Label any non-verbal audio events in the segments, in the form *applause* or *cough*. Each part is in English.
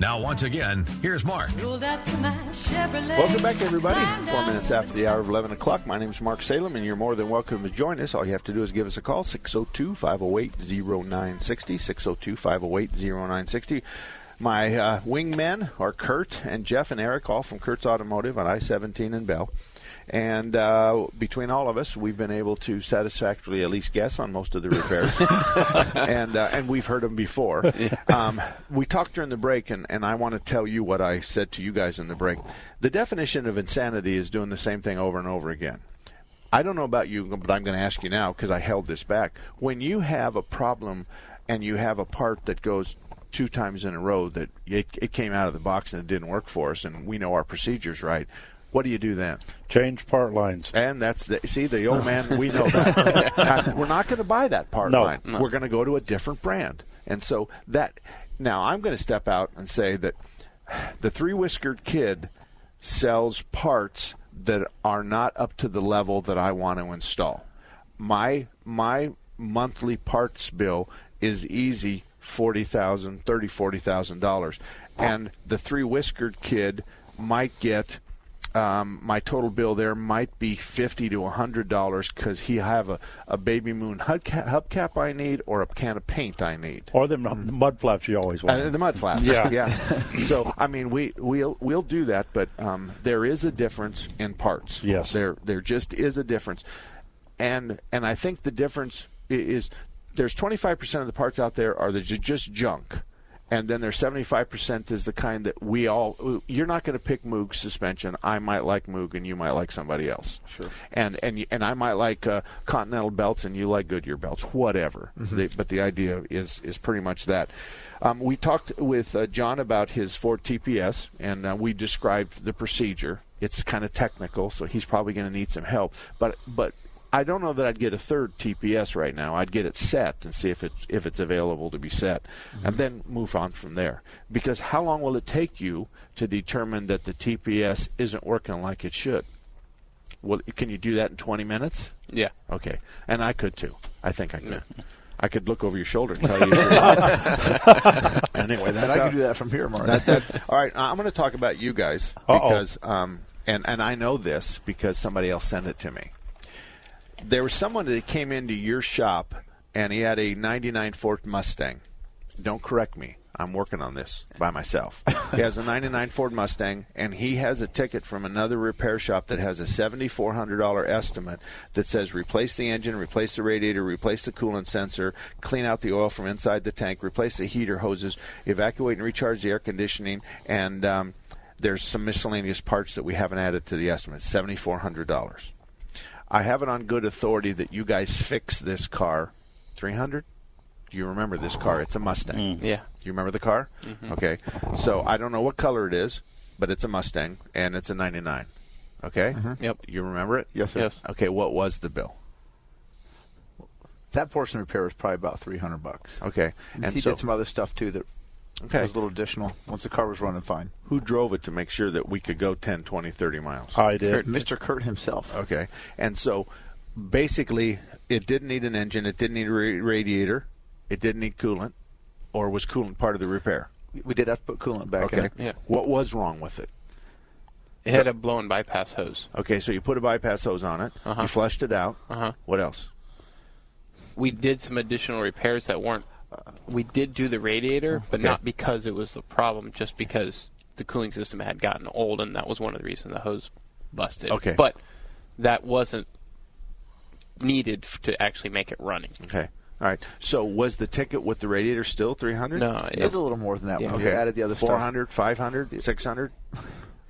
Now, once again, here's Mark. Welcome back, everybody. Four minutes after the hour of 11 o'clock. My name is Mark Salem, and you're more than welcome to join us. All you have to do is give us a call, 602 508 0960. 602 508 0960. My uh, wingmen are Kurt and Jeff and Eric, all from Kurt's Automotive on I 17 and Bell. And uh, between all of us, we've been able to satisfactorily at least guess on most of the repairs, *laughs* and uh, and we've heard them before. Um, we talked during the break, and, and I want to tell you what I said to you guys in the break. The definition of insanity is doing the same thing over and over again. I don't know about you, but I'm going to ask you now because I held this back. When you have a problem and you have a part that goes two times in a row that it, it came out of the box and it didn't work for us, and we know our procedures right. What do you do then? Change part lines. And that's the see the old man. We know that. *laughs* Now, we're not going to buy that part No. line. We're going to go to a different brand. And so that now I'm going to step out and say that the three whiskered kid sells parts that are not up to the level that I want to install. My my monthly parts bill is easy forty thousand, thirty, forty thousand dollars, and the three whiskered kid might get um, my total bill there might be fifty to hundred dollars because he have a, a baby moon hubcap, hubcap I need or a can of paint I need. Or the m- mud flaps you always want. Uh, the mud flaps. Yeah. yeah. *laughs* So I mean, we we'll we'll do that, but um, there is a difference in parts. Yes. There there just is a difference, and and I think the difference is there's 25 percent of the parts out there are the ju- just junk. And then there's 75% is the kind that we all. You're not going to pick Moog suspension. I might like Moog, and you might like somebody else. Sure. And and and I might like uh, Continental belts, and you like Goodyear belts. Whatever. The- but the idea is is pretty much that. Um, we talked with uh, John about his Ford TPS, and uh, we described the procedure. It's kind of technical, so he's probably going to need some help. But but I don't know that I'd get a third TPS right now. I'd get it set and see if it's if it's available to be set, and then move on from there. Because how long will it take you to determine that the TPS isn't working like it should? Well, can you do that in 20 minutes? Yeah. Okay, and I could too. I think I could. I could look over your shoulder and tell you. *laughs* anyway, that's I how- can do that from here, Mark. that- that- all right, I'm going to talk about you guys Uh-oh. because, um, and and I know this because somebody else sent it to me. There was someone that came into your shop and he had a '99 Ford Mustang. Don't correct me. I'm working on this by myself. He has a *laughs* 99 Ford Mustang, and he has a ticket from another repair shop that has a $7,400 estimate that says replace the engine, replace the radiator, replace the coolant sensor, clean out the oil from inside the tank, replace the heater hoses, evacuate and recharge the air conditioning, and um, there's some miscellaneous parts that we haven't added to the estimate. $7,400. I have it on good authority that you guys fix this car. 300? Do you remember this car? It's a Mustang. Mm. Yeah. Do you remember the car? Mm-hmm. Okay. So I don't know what color it is, but it's a Mustang and it's a 99. Okay? Mm-hmm. Yep. You remember it? yes, sir. Yes. Okay, what was the bill? That portion of repair was probably about three hundred bucks. Okay. And, And he so did some other stuff too that Okay. was a little additional once the car was running fine. who drove it to make sure that we could go 10, 20, 30 miles? I did. Mr. Kurt himself. Okay. And so basically it didn't need an engine, it didn't need a radiator, it didn't need coolant or was coolant part of the repair? We did have to put coolant back Okay. in. Yeah. What was wrong with it? It had a blown bypass hose. Okay, so you put a bypass hose on it. Uh-huh. You flushed it out. Uh-huh. What else? We did some additional repairs that weren't. We did do the radiator, but Okay. not because it was the problem, just because the cooling system had gotten old, and that was one of the reasons the hose busted. Okay. But that wasn't needed f- to actually make it running. Okay. All right. So was the ticket with the radiator still 300? No, It was a little more than that Yeah. when we added the other stuff. 400, 500, 600?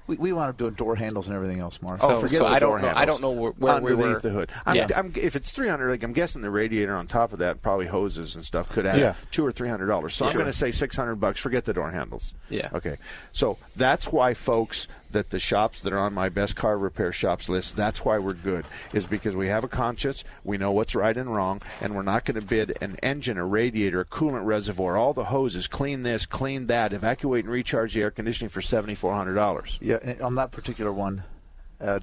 We, we wound up doing door handles and everything else, Mark. Oh, So- forget so the I don't door know- I don't know where- where we Underneath were. the hood. I'm, Yeah. I'm, if it's 300, like I'm guessing the radiator on top of that, probably hoses and stuff, could add Yeah. two or three hundred dollars. So I'm going to say 600 bucks. Forget the door handles. Yeah. Okay. So that's why, folks, that the shops that are on my best car repair shops list, that's why we're good, is because we have a conscience, we know what's right and wrong, and we're not going to bid an engine, a radiator, a coolant reservoir, all the hoses, clean this, clean that, evacuate and recharge the air conditioning for $7,400. Yeah, and on that particular one, uh,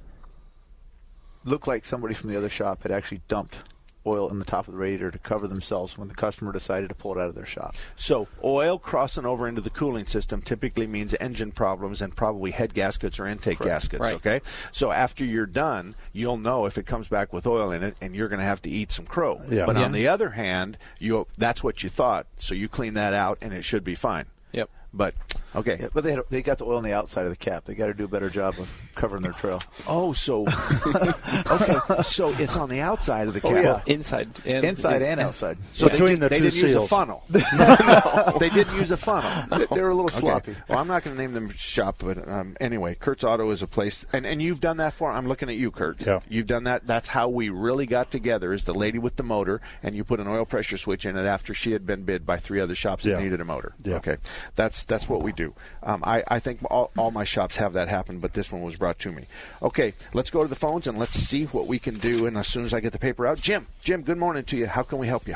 looked like somebody from the other shop had actually dumped oil in the top of the radiator to cover themselves when the customer decided to pull it out of their shop. So oil crossing over into the cooling system typically means engine problems and probably head gaskets or intake gaskets. Right. Okay, so after you're done, you'll know if it comes back with oil in it, and you're going to have to eat some crow. Yeah. But Yeah. on the other hand, you that's what you thought, so you clean that out, and it should be fine. Yep. But okay. Yeah, but they had, they got the oil on the outside of the cap. They got to do a better job of covering their trail. Oh, so *laughs* okay, so it's on the outside of the cap. yeah. Inside and Inside and outside. So Between they, the did, they two didn't use a seals. funnel. *laughs* they didn't use a funnel. *laughs* They- they were a little Okay. sloppy. Well, I'm not going to name them shop, but um, anyway, Kurt's Auto is a place, and, and you've done that for. I'm looking at you, Kurt. Yeah. You've done that. That's how we really got together. Is the lady with the motor, and you put an oil pressure switch in it after she had been bid by three other shops that needed a motor. Yeah. Okay, that's that's what we do. Um, I I think all, all my shops have that happen, but this one was brought to me. Okay, let's go to the phones and let's see what we can do. And as soon as I get the paper out, Jim, Jim, good morning to you. How can we help you?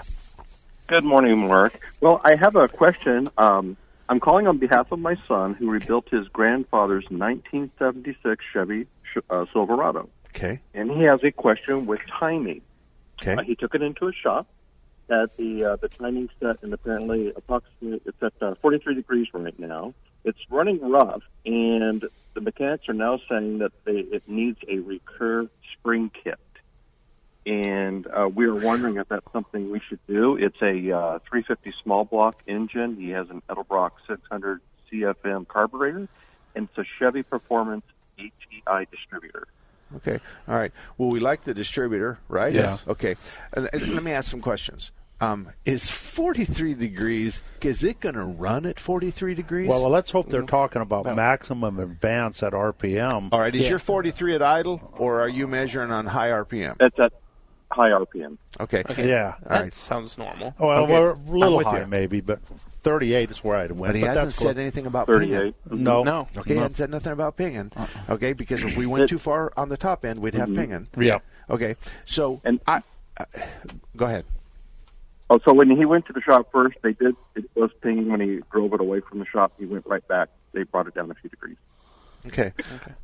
Good morning, Mark. Well, I have a question. Um, I'm calling on behalf of my son who rebuilt his grandfather's 1976 Chevy uh, Silverado. Okay. And he has a question with timing. Okay. Uh, he took it into a shop at the uh, the timing set, and apparently, approximately, it's at uh, 43 degrees right now. It's running rough, and the mechanics are now saying that they, it needs a recurve spring kit. And uh, we are wondering if that's something we should do. It's a uh, 350 small block engine. He has an Edelbrock 600 CFM carburetor, and it's a Chevy Performance HEI distributor. Okay. All right. Well, we like the distributor, right? Yes. Okay. And, and let me ask some questions. Um, is 43 degrees, is it going to run at 43 degrees? Well, well, let's hope they're talking about maximum advance at RPM. All right. Is your 43 at idle, or are you measuring on high RPM? That's at high RPM. Okay. Yeah. All That right. sounds normal. Well, Okay. we're a I'm little with high you. maybe, but 38 is where I'd win. But he hasn't that's said anything about 38. pinging. No. No. Okay, he hasn't said nothing about pinging. Okay, because if we went too far on the top end, we'd have pinging. Yeah. Okay, so And- I, uh, go ahead. Oh, so when he went to the shop first, they did it was pinging. When he drove it away from the shop, he went right back. They brought it down a few degrees. Okay.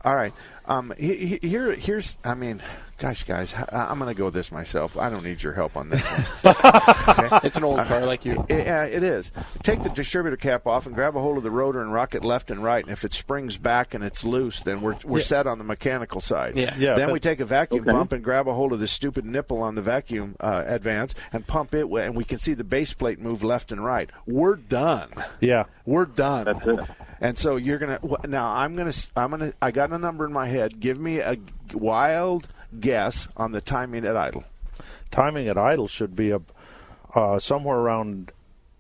All right. Um, he, he- here, here's. I mean, gosh, guys, I- I'm going to go with this myself. I don't need your help on this one. *laughs* It's an old car like you. Yeah, it is. Take the distributor cap off and grab a hold of the rotor and rock it left and right. And if it springs back and it's loose, then we're we're set on the mechanical side. Yeah. Yeah, then but- we take a vacuum Okay. pump and grab a hold of this stupid nipple on the vacuum uh, advance and pump it, and we can see the base plate move left and right. We're done. Yeah. We're done. And so you're gonna now. I'm gonna. I'm gonna. I got a number in my head. Give me a wild guess on the timing at idle. Timing at idle should be a uh, somewhere around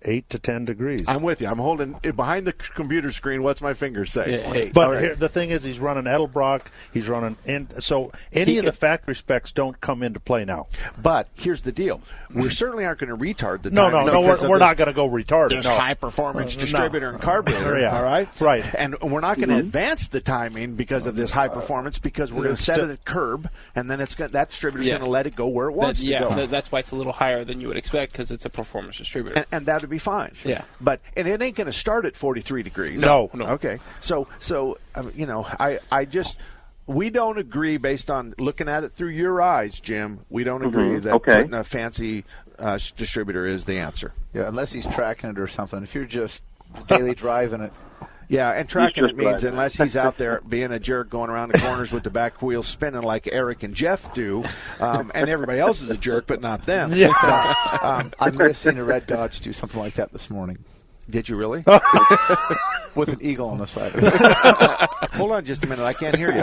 8 to 10 degrees. I'm with you. I'm holding behind the computer screen. What's my finger say? Yeah, hey. But All right. here, the thing is, he's running Edelbrock. He's running in. So any He of the factory specs don't come into play now. But here's the deal: we certainly aren't going to retard the No, time. no, no. We're, we're not going to go retarded. This No. high performance uh, No. distributor and carburetor. Yeah. All right, Right. And we're not going to mm-hmm. advance the timing because of this high performance because we're going to set still- it at curb, and then it's going that distributor's Yeah. going to let it go where it That, wants yeah, to go. that- that's why it's a little higher than you would expect because it's a performance distributor. and, and that would be fine. Yeah. But and it ain't going to start at 43 degrees. No. No. Okay. So so um, you know I I just we don't agree based on looking at it through your eyes, Jim. We don't agree that Okay. putting a fancy uh, distributor is the answer. Yeah, unless he's tracking it or something. If you're just daily *laughs* driving it, Yeah, and tracking it means right. unless he's out there *laughs* being a jerk going around the corners with the back wheel spinning like Eric and Jeff do, um, and everybody else is a jerk, but not them. Yeah. Um, I might have seen a red Dodge do something like that this morning did you really? *laughs* with an eagle on the side of it. *laughs* Hold on just a minute. I can't hear you.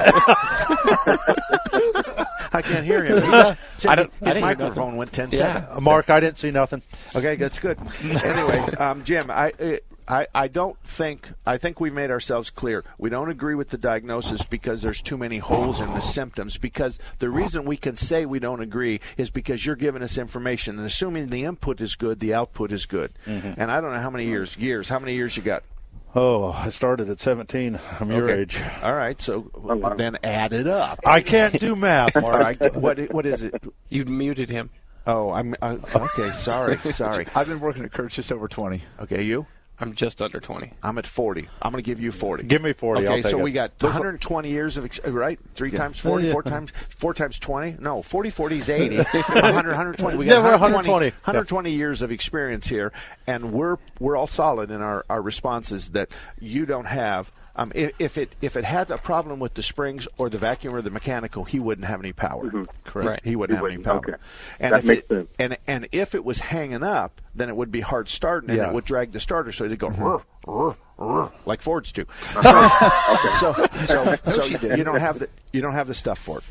I can't hear him. He- I his don't- I microphone went 10 Yeah. seconds. Uh, Mark, I didn't see nothing. Okay, that's good. anyway, um, Jim, I, I I don't think I think we've made ourselves clear. We don't agree with the diagnosis because there's too many holes in the symptoms. Because the reason we can say we don't agree is because you're giving us information and assuming the input is good, the output is good. Mm-hmm. And I don't know how many years, years, how many years you got? Oh, I started at 17. I'm your Okay. age. All right, so then add it up. I can't do math, *laughs* All Mark. right, what what is it? You muted him. Oh, I'm uh, okay. Sorry, *laughs* sorry. I've been working at Kurt's just over 20. Okay, you? I'm just under 20. I'm at 40. I'm going to give you 40. Give me 40. Okay, I'll take so it. we got 120 years of ex- right? Three times 40, Yeah. four times four times 20. No, 40 40 is 80. *laughs* 100 120. We got Yeah, we're 120, 120. 120 years of experience here and we're we're all solid in our our responses that you don't have. Um, if, if it if it had a problem with the springs or the vacuum or the mechanical, he wouldn't have any power. Correct. Right. He wouldn't Mm-hmm. He have any wouldn't. power. Okay. And That if makes it, sense. and and if it was hanging up, then it would be hard starting and Yeah. it would drag the starter, so they'd go Mm-hmm. "Rrr, rrr, rrr," like Fords do. Uh-huh. *laughs* So, so, *laughs* so, so you don't have the you don't have the stuff for it.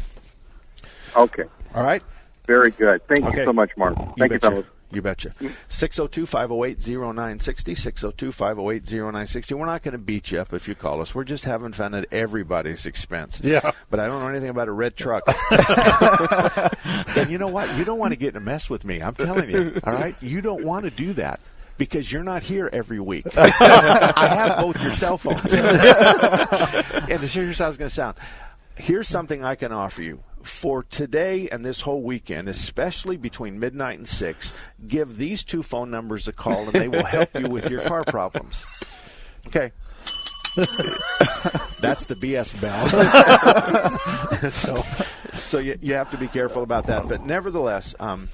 Okay. All right. Very good. Thank Okay. you so much, Mark. Thank you, betcha. fellas. You betcha. 602 508 0960. 602 508 0960. We're not going to beat you up if you call us. We're just having fun at everybody's expense. Yeah. But I don't know anything about a red truck. *laughs* and you know what? You don't want to get in a mess with me. I'm telling you. All right? You don't want to do that. Because you're not here every week. *laughs* I have both your cell phones. *laughs* and here's how it's going to sound. Here's something I can offer you. For today and this whole weekend, especially between midnight and 6, give these two phone numbers a call and they will help you with your car problems. Okay. *laughs* That's the BS bell. *laughs* *laughs* so so you, you have to be careful about that. But nevertheless, um,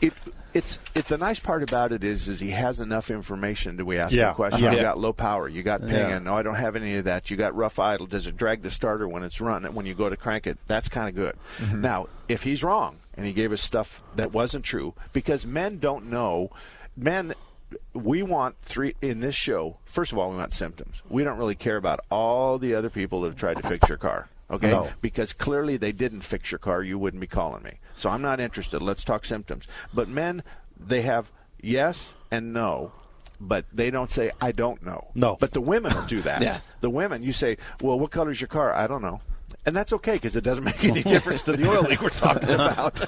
it, it's it, the nice part about it is is he has enough information. Do we ask Yeah. a question? Uh-huh. You got low power. You got pinging. Yeah. No, I don't have any of that. You got rough idle. Does it drag the starter when it's running? When you go to crank it, that's kind of good. Mm-hmm. Now, if he's wrong and he gave us stuff that wasn't true, because men don't know, men. We want three in this show. First of all, we want symptoms. We don't really care about all the other people that have tried to fix your car. Okay, No. because clearly they didn't fix your car, you wouldn't be calling me. So I'm not interested. Let's talk symptoms. But men, they have yes and no, but they don't say I don't know. No. But the women will do that. Yeah. The women, you say, well, what color's your car? I don't know. And that's okay because it doesn't *laughs* make any difference to the oil leak we're talking *laughs* about.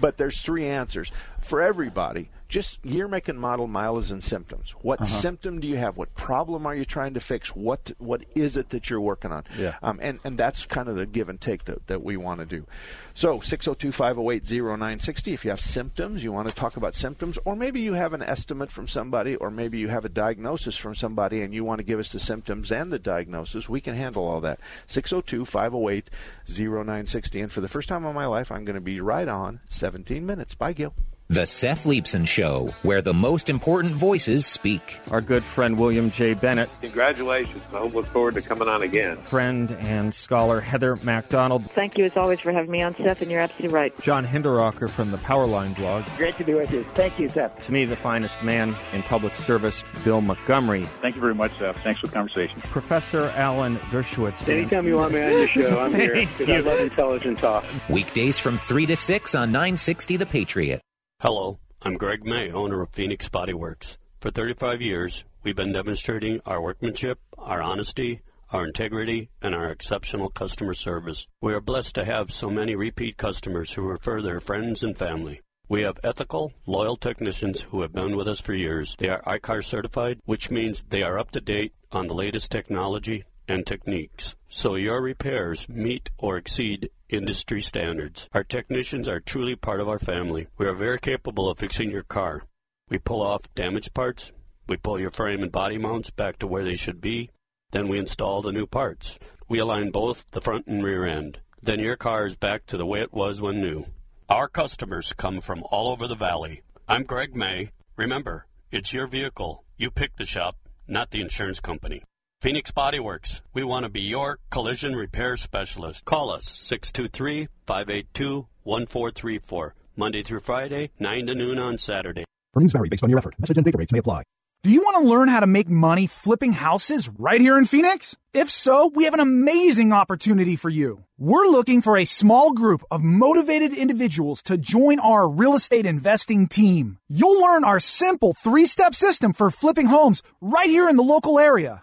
But there's three answers for everybody. Just year, make, and model, mileage, and symptoms. What Uh-huh. symptom do you have? What problem are you trying to fix? What What is it that you're working on? Yeah. Um, and, and that's kind of the give and take that, that we want to do. So 602 508 0960. If you have symptoms, you want to talk about symptoms, or maybe you have an estimate from somebody, or maybe you have a diagnosis from somebody and you want to give us the symptoms and the diagnosis, we can handle all that. 602 508 0960. And for the first time in my life, I'm going to be right on 17 minutes. Bye, Gil. The Seth Leibsohn Show, where the most important voices speak. Our good friend William J. Bennett, Congratulations. I look forward to coming on again. friend and scholar Heather MacDonald, Thank you as always for having me on, Seth, and you're absolutely right. John Hinderaker from the Powerline blog. Great to be with you. Thank you, Seth. To me, the finest man in public service, Bill Montgomery. Thank you very much, Seth. Thanks for the conversation. Professor Alan Dershowitz. Anytime you want me on your show, I'm here *laughs* Thank because I you. love intelligent talk. Weekdays from 3 to 6 on 960 The Patriot. Hello, I'm Greg May, owner of Phoenix Body Works. For 35 years, we've been demonstrating our workmanship, our honesty, our integrity, and our exceptional customer service. We are blessed to have so many repeat customers who refer their friends and family. We have ethical, loyal technicians who have been with us for years. They are ICAR certified, which means they are up to date on the latest technology and techniques. So your repairs meet or exceed industry standards. Our technicians are truly part of our family. We are very capable of fixing your car. We pull off damaged parts. We pull your frame and body mounts back to where they should be. Then we install the new parts. We align both the front and rear end. Then your car is back to the way it was when new. Our customers come from all over the valley. I'm Greg May. Remember, it's your vehicle. You pick the shop, not the insurance company. Phoenix Body Works. We want to be your collision repair specialist. Call us 623 582 1434. Monday through Friday, 9 to noon on Saturday. Earnings vary based on your effort. Message and data rates may apply. Do you want to learn how to make money flipping houses right here in Phoenix? If so, we have an amazing opportunity for you. We're looking for a small group of motivated individuals to join our real estate investing team. You'll learn our simple three step system for flipping homes right here in the local area.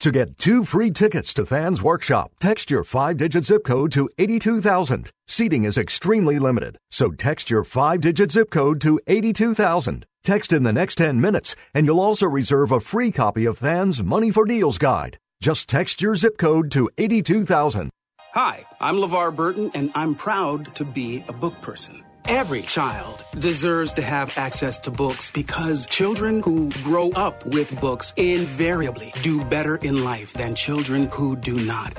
To get two free tickets to Than's workshop, text your five digit zip code to 82000. Seating is extremely limited, so text your five digit zip code to 82000. Text in the next 10 minutes, and you'll also reserve a free copy of Than's Money for Deals guide. Just text your zip code to 82000. Hi, I'm LeVar Burton, and I'm proud to be a book person. Every child deserves to have access to books because children who grow up with books invariably do better in life than children who do not.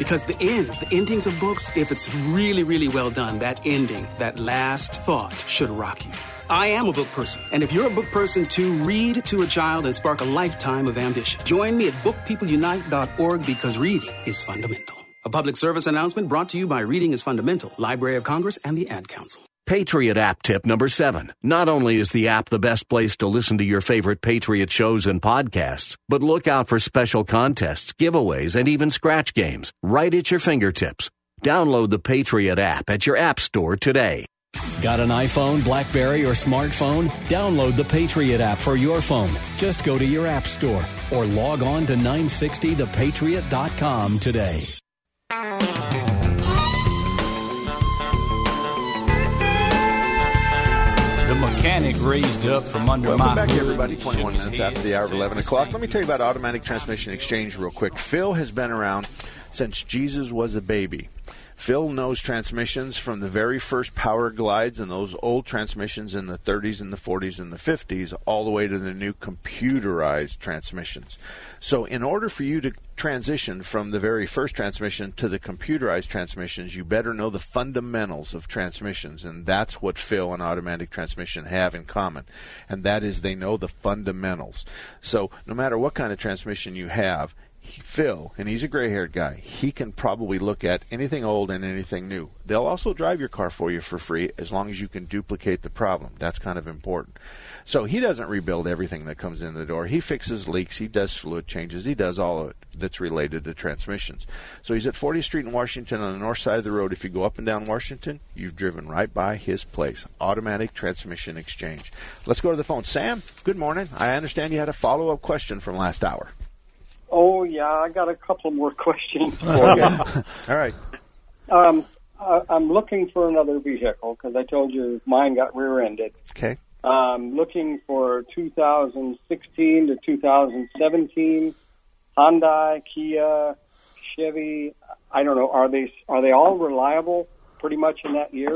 Because the ends, the endings of books, if it's really, really well done, that ending, that last thought should rock you. I am a book person, and if you're a book person too, read to a child and spark a lifetime of ambition. Join me at bookpeopleunite.org because reading is fundamental. A public service announcement brought to you by Reading is Fundamental, Library of Congress, and the Ad Council. Patriot app tip number seven. Not only is the app the best place to listen to your favorite Patriot shows and podcasts, but look out for special contests, giveaways, and even scratch games right at your fingertips. Download the Patriot app at your app store today. Got an iPhone, Blackberry, or smartphone? Download the Patriot app for your phone. Just go to your app store or log on to 960thepatriot.com today. The mechanic raised up from under Welcome my back, hood everybody. 21 minutes after the hour of 11 o'clock. Let me tell you about automatic transmission exchange real quick. Phil has been around since Jesus was a baby. Phil knows transmissions from the very first power glides and those old transmissions in the 30s and the 40s and the 50s, all the way to the new computerized transmissions. So, in order for you to transition from the very first transmission to the computerized transmissions, you better know the fundamentals of transmissions, and that's what Phil and automatic transmission have in common, and that is they know the fundamentals. So, no matter what kind of transmission you have, Phil, and he's a gray haired guy, he can probably look at anything old and anything new. They'll also drive your car for you for free as long as you can duplicate the problem. That's kind of important. So he doesn't rebuild everything that comes in the door. He fixes leaks, he does fluid changes, he does all of it that's related to transmissions. So he's at 40th Street in Washington on the north side of the road. If you go up and down Washington, you've driven right by his place. Automatic Transmission Exchange. Let's go to the phone. Sam, good morning. I understand you had a follow up question from last hour. Oh yeah, I got a couple more *laughs* questions. Okay. *laughs* All right. Um, I, I'm looking for another vehicle because I told you mine got rear-ended. Okay. Um, looking for 2016 to 2017 Hyundai, Kia, Chevy. I don't know. Are they are they all reliable? Pretty much in that year.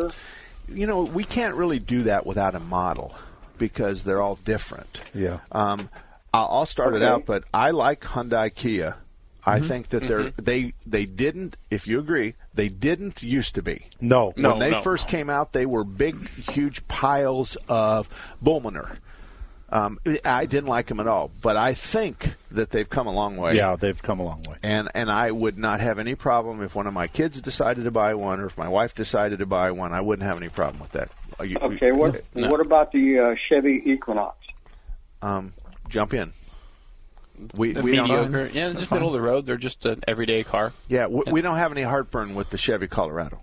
You know, we can't really do that without a model because they're all different. Yeah. Um, I'll, I'll start it out, but I like Hyundai Kia. I Mhm. think that they're they they didn't. If you agree, they didn't used to be. No. No When they first came out, they were big, huge piles of Bullmaner. Um, I didn't like them at all, but I think that they've come a long way. Yeah, they've come a long way. And and I would not have any problem if one of my kids decided to buy one, or if my wife decided to buy one. I wouldn't have any problem with that. You- Okay. What No. what about the uh, Chevy Equinox? Um, jump in. We They're we don't mediocre. Yeah, just middle of the road. They're just an everyday car. Yeah, we, we don't have any heartburn with the Chevy Colorado.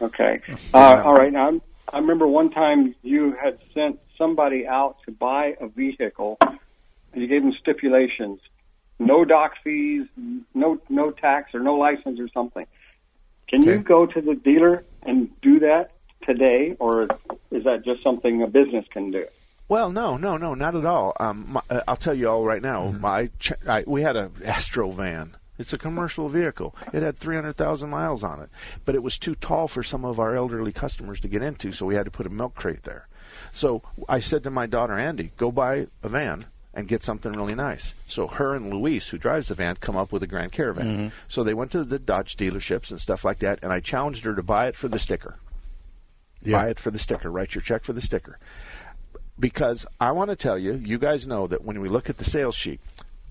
Okay. Uh, all right. Now, I'm, I remember one time you had sent somebody out to buy a vehicle, and you gave them stipulations: no dock fees, no no tax, or no license or something. Can you go to the dealer and do that today, or is that just something a business can do? Well, no, no, no, not at all. Um, my, uh, I'll tell you all right now. Mm-hmm. My, ch- I, we had a Astro van. It's a commercial vehicle. It had 300,000 miles on it, but it was too tall for some of our elderly customers to get into, so we had to put a milk crate there. So I said to my daughter Andy, "Go buy a van." And get something really nice. So her and Luis, who drives the van, come up with a Grand Caravan. Mhm. So they went to the Dodge dealerships and stuff like that, and I challenged her to buy it for the sticker. Buy it for the sticker. Write your check for the sticker because I want to tell you, you guys know that when we look at the sales sheet,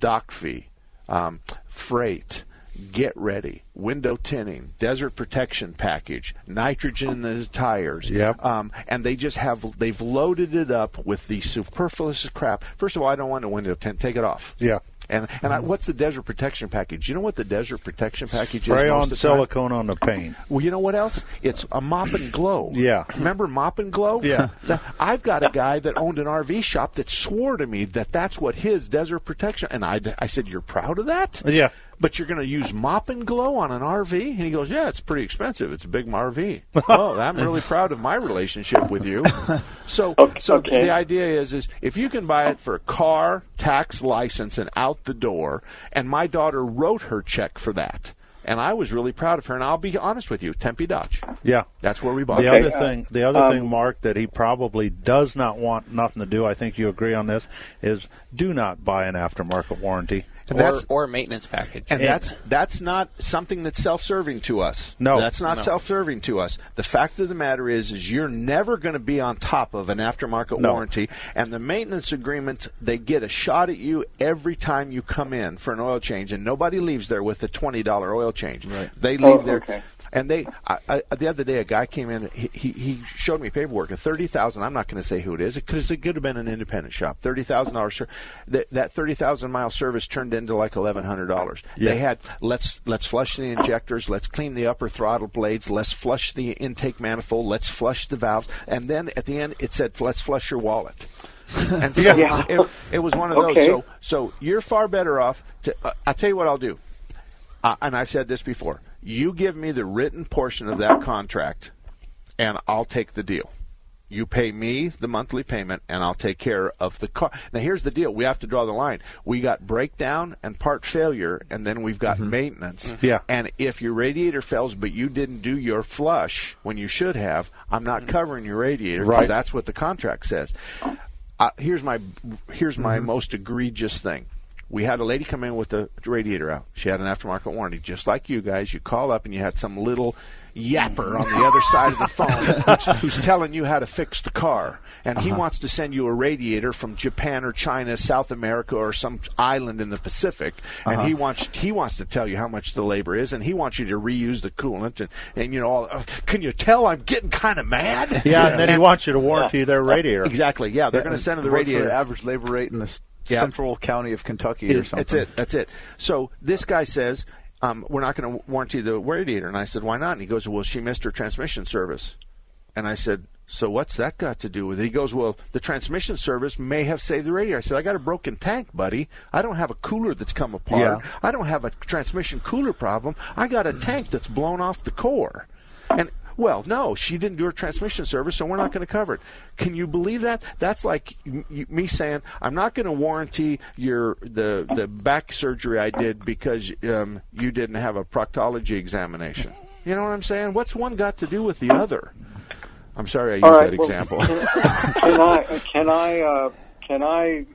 dock fee, um, freight, get ready, window tinting, desert protection package, nitrogen in the tires, Yep. um, and they just have they've loaded it up with the superfluous crap. First of all, I don't want a window tint. Take it off. Yeah. And and I, mm-hmm. what's the desert protection package? You know what the desert protection package Spray is? most on the time? silicone on the paint. Well, you know what else? It's a mop and glow. *clears throat* Yeah. Remember mop and glow? Yeah. The- I've got a guy that owned an RV shop that swore to me that that's what his desert protection. And I, I said, "You're proud of that?" Yeah. But you're going to use mop and glow on an RV? And he goes, "Yeah, it's pretty expensive. It's a big RV." oh, *laughs* I'm really proud of my relationship with you. So, *laughs* so the idea is, is if you can buy it for car, tax, license, and out the door. And my daughter wrote her check for that. And I was really proud of her. And I'll be honest with you, Tempe Dodge. Yeah. That's where we bought The it. other thing, the other um, thing, Mark, that he probably does not want nothing to do. I think you agree on this. Is do not buy an aftermarket warranty. And that's- or, or a maintenance package. And that's that's not something that's self-serving to us. No. that's not No. self-serving to us. The fact of the matter is, is you're never going to be on top of an aftermarket No. warranty, and the maintenance agreement they get a shot at you every time you come in for an oil change, and nobody leaves there with a twenty dollar oil change. They Oh, leave there. okay. And they, I, I, the other day, a guy came in. He, he, showed me paperwork. A thirty thousand. I'm not going to say who it is because it could have been an independent shop. Thirty thousand dollars. That that thirty thousand mile service turned into like eleven hundred dollars. Yeah. They had let's let's flush the injectors. Let's clean the upper throttle blades. Let's flush the intake manifold. Let's flush the valves. And then at the end, it said let's flush your wallet. *laughs* And so Yeah. it, it was one of those. Okay. So so you're far better off. To, uh, I'll tell you what I'll do uh, and I've said this before. You give me the written portion of that contract, and I'll take the deal. You pay me the monthly payment, and I'll take care of the car. Now, here's the deal: we have to draw the line. We got breakdown and part failure, and then we've got mm-hmm. maintenance. Mm-hmm. Yeah. And if your radiator fails, but you didn't do your flush when you should have, I'm not mm-hmm. covering your radiator because Right. that's what the contract says. Uh, here's my here's my most egregious thing. We had a lady come in with the radiator out. She had an aftermarket warranty, just like you guys. You call up and you had some little yapper on the other side of the phone *laughs* who's, who's telling you how to fix the car, and he wants to send you a radiator from Japan or China, South America, or some island in the Pacific, and he wants he wants to tell you how much the labor is, and he wants you to reuse the coolant, and, and you know, all, uh, can you tell I'm getting kind of mad? Yeah, and then he wants you to warranty their radiator. Exactly. Yeah, they're going to send the radiator. the average labor rate in the s- Yeah. central county of Kentucky or something. That's it. That's it. So this guy says, um, "We're not going to warranty the radiator," and I said, "Why not?" And he goes, "Well, she missed her transmission service," and I said. So what's that got to do with it? He goes, well, the transmission service may have saved the radiator. I said, I got a broken tank, buddy. I don't have a cooler that's come apart. Yeah. I don't have a transmission cooler problem. I got a tank that's blown off the core. And well, no, she didn't do her transmission service, so we're not going to cover it. Can you believe that? That's like me saying I'm not going to warranty your the the back surgery I did because um, you didn't have a proctology examination. You know what I'm saying? What's one got to do with the other? I'm sorry I used All that well, example. *laughs* can I can I uh, can I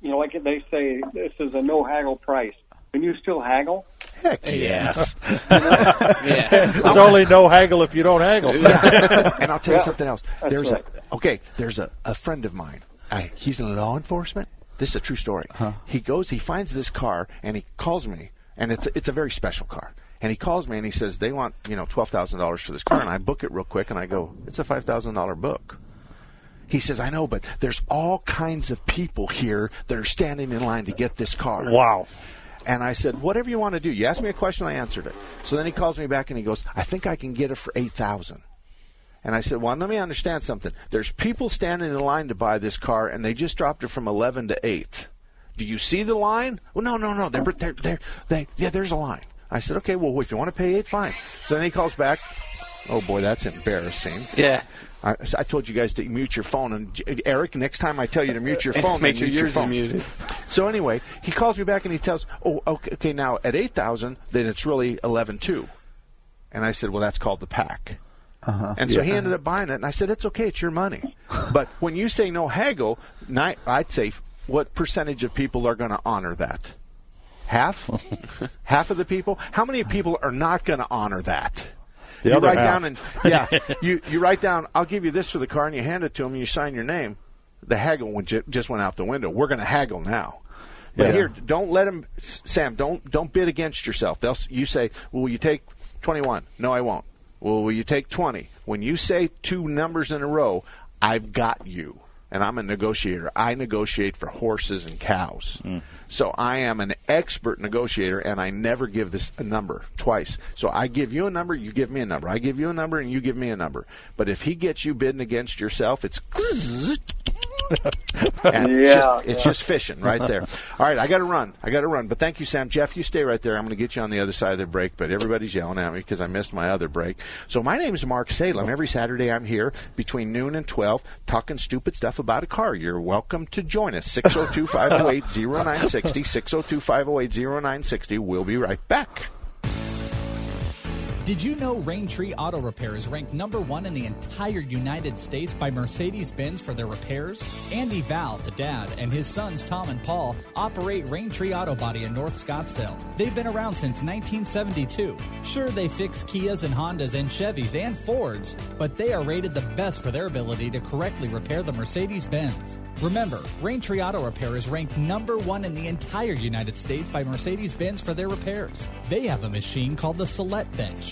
you know like they say this is a no haggle price. Can you still haggle? Heck yes. *laughs* *laughs* yeah. There's only no haggle if you don't haggle. Yeah. and I'll tell you Yeah, something else. that's There's right. a okay. There's a, a friend of mine. I, he's in law enforcement. This is a true story. Uh-huh. He goes. He finds this car and he calls me. And it's a, it's a very special car. And he calls me and he says they want you know twelve thousand dollars for this car. And I book it real quick and I go it's a five thousand dollar book. He says I know, but there's all kinds of people here that are standing in line to get this car. Wow. And I said, whatever you want to do. You asked me a question, I answered it. So then he calls me back and he goes, I think I can get it for eight thousand. And I said, well, let me understand something. There's people standing in line to buy this car, and they just dropped it from eleven to eight. Do you see the line? Well, no, no, no. They're, they're, they're, they, yeah, there's a line. I said, okay, well, if you want to pay eight, fine. So then he calls back. Oh boy, that's embarrassing. Yeah. I, I told you guys to mute your phone, and Eric, next time I tell you to mute your *laughs* phone, Make sure mute your phone. is muted. So anyway, he calls me back and he tells, "Oh, okay, okay now at eight thousand, then it's really eleven two. And I said, "Well, that's called the pack." Uh-huh. And so Yeah. he ended up buying it, and I said, "It's okay, it's your money." *laughs* but when you say no haggle, I'd say what percentage of people are going to honor that? Half? *laughs* half of the people? How many people are not going to honor that? The you write half. down and yeah, you you write down. I'll give you this for the car, and you hand it to them, and you sign your name. The haggle went, just went out the window. We're going to haggle now. But Yeah. here, don't let them, Sam. Don't don't bid against yourself. They'll you say, "Well, will you take twenty-one?" No, I won't. Well, will you take twenty? When you say two numbers in a row, I've got you, and I'm a negotiator. I negotiate for horses and cows. Hmm. So I am an expert negotiator, and I never give this a number twice. So I give you a number, you give me a number. I give you a number, and you give me a number. But if he gets you bidding against yourself, it's *laughs* and it's Yeah, just, it's yeah. just fishing right there. All right, I got to run. I got to run. But thank you, Sam. Jeff, you stay right there. I'm going to get you on the other side of the break. But everybody's yelling at me because I missed my other break. So my name is Mark Salem. Every Saturday I'm here between noon and 12 talking stupid stuff about a car. You're welcome to join us. 602 508 0960. 602 508 0960. We'll be right back. Did you know Raintree Auto Repair is ranked number one in the entire United States by Mercedes Benz for their repairs? Andy Val, the dad, and his sons Tom and Paul operate Raintree Auto Body in North Scottsdale. They've been around since 1972. Sure, they fix Kias and Hondas and Chevys and Fords, but they are rated the best for their ability to correctly repair the Mercedes Benz. Remember, Raintree Auto Repair is ranked number one in the entire United States by Mercedes Benz for their repairs. They have a machine called the Select Bench.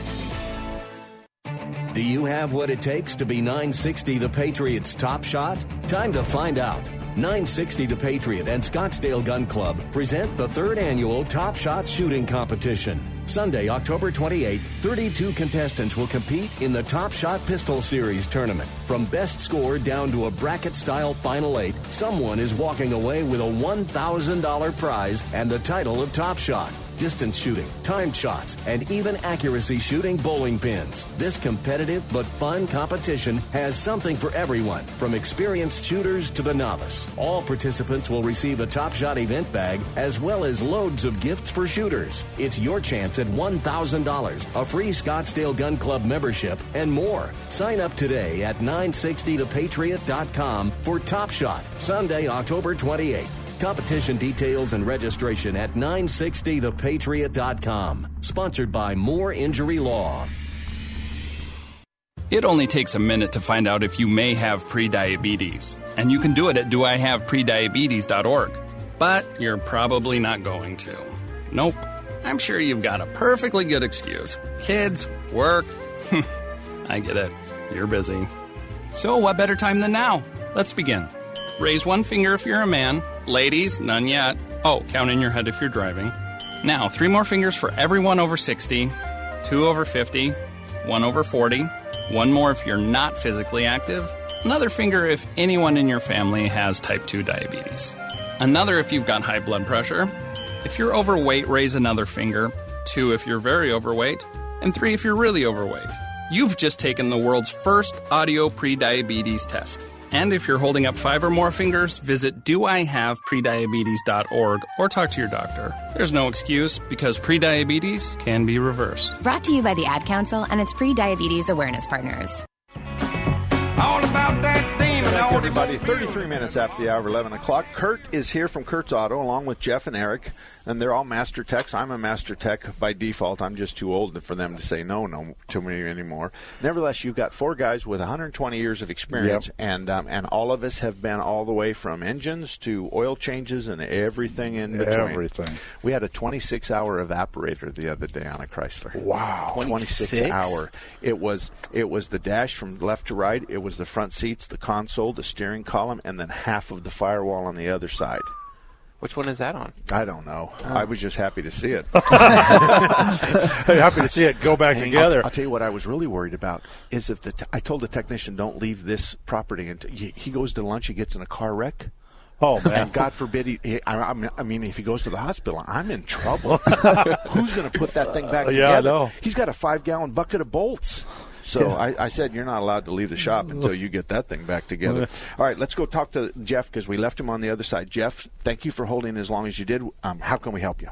Do you have what it takes to be 960 the Patriots' top shot? Time to find out. 960 the Patriot and Scottsdale Gun Club present the third annual Top Shot Shooting Competition. Sunday, October 28th, 32 contestants will compete in the Top Shot Pistol Series tournament. From best score down to a bracket style final eight, someone is walking away with a $1,000 prize and the title of Top Shot distance shooting, timed shots, and even accuracy shooting bowling pins. This competitive but fun competition has something for everyone, from experienced shooters to the novice. All participants will receive a Top Shot event bag as well as loads of gifts for shooters. It's your chance at $1,000, a free Scottsdale Gun Club membership, and more. Sign up today at 960thepatriot.com for Top Shot, Sunday, October 28th. Competition details and registration at 960thepatriot.com. Sponsored by More Injury Law. It only takes a minute to find out if you may have prediabetes, and you can do it at doihaveprediabetes.org. But you're probably not going to. Nope. I'm sure you've got a perfectly good excuse. Kids, work. *laughs* I get it. You're busy. So, what better time than now? Let's begin. Raise one finger if you're a man. Ladies, none yet. Oh, count in your head if you're driving. Now, three more fingers for everyone over 60, two over 50, one over 40, one more if you're not physically active, another finger if anyone in your family has type 2 diabetes, another if you've got high blood pressure. If you're overweight, raise another finger, two if you're very overweight, and three if you're really overweight. You've just taken the world's first audio prediabetes test. And if you're holding up five or more fingers, visit doihaveprediabetes.org or talk to your doctor. There's no excuse because prediabetes can be reversed. Brought to you by the Ad Council and its pre diabetes awareness partners. All about that demon. Everybody, 33 minutes after the hour 11 o'clock. Kurt is here from Kurt's Auto along with Jeff and Eric, and they're all master techs. I'm a master tech by default. I'm just too old for them to say no, no to me anymore. Nevertheless, you've got four guys with 120 years of experience, Yep. and um, and all of us have been all the way from engines to oil changes and everything in between. Everything. We had a 26 hour evaporator the other day on a Chrysler. Wow. 26 26? hour. It was it was the dash from left to right. It was the front seats, the console, the steering column and then half of the firewall on the other side. Which one is that on? I don't know. Oh. I was just happy to see it. *laughs* happy to see it go back Hang together. on. I'll tell you what I was really worried about is if the t- I told the technician don't leave this property until he he goes to lunch, he gets in a car wreck. Oh man! And God forbid he, he I, I mean- I mean, if he goes to the hospital, I'm in trouble. *laughs* Who's going to put that thing back Uh, together? yeah, I know. He's got a five gallon bucket of bolts. So I, I said, you're not allowed to leave the shop *laughs* until you get that thing back together. All right, let's go talk to Jeff because we left him on the other side. Jeff, thank you for holding as long as you did. Um, how can we help you?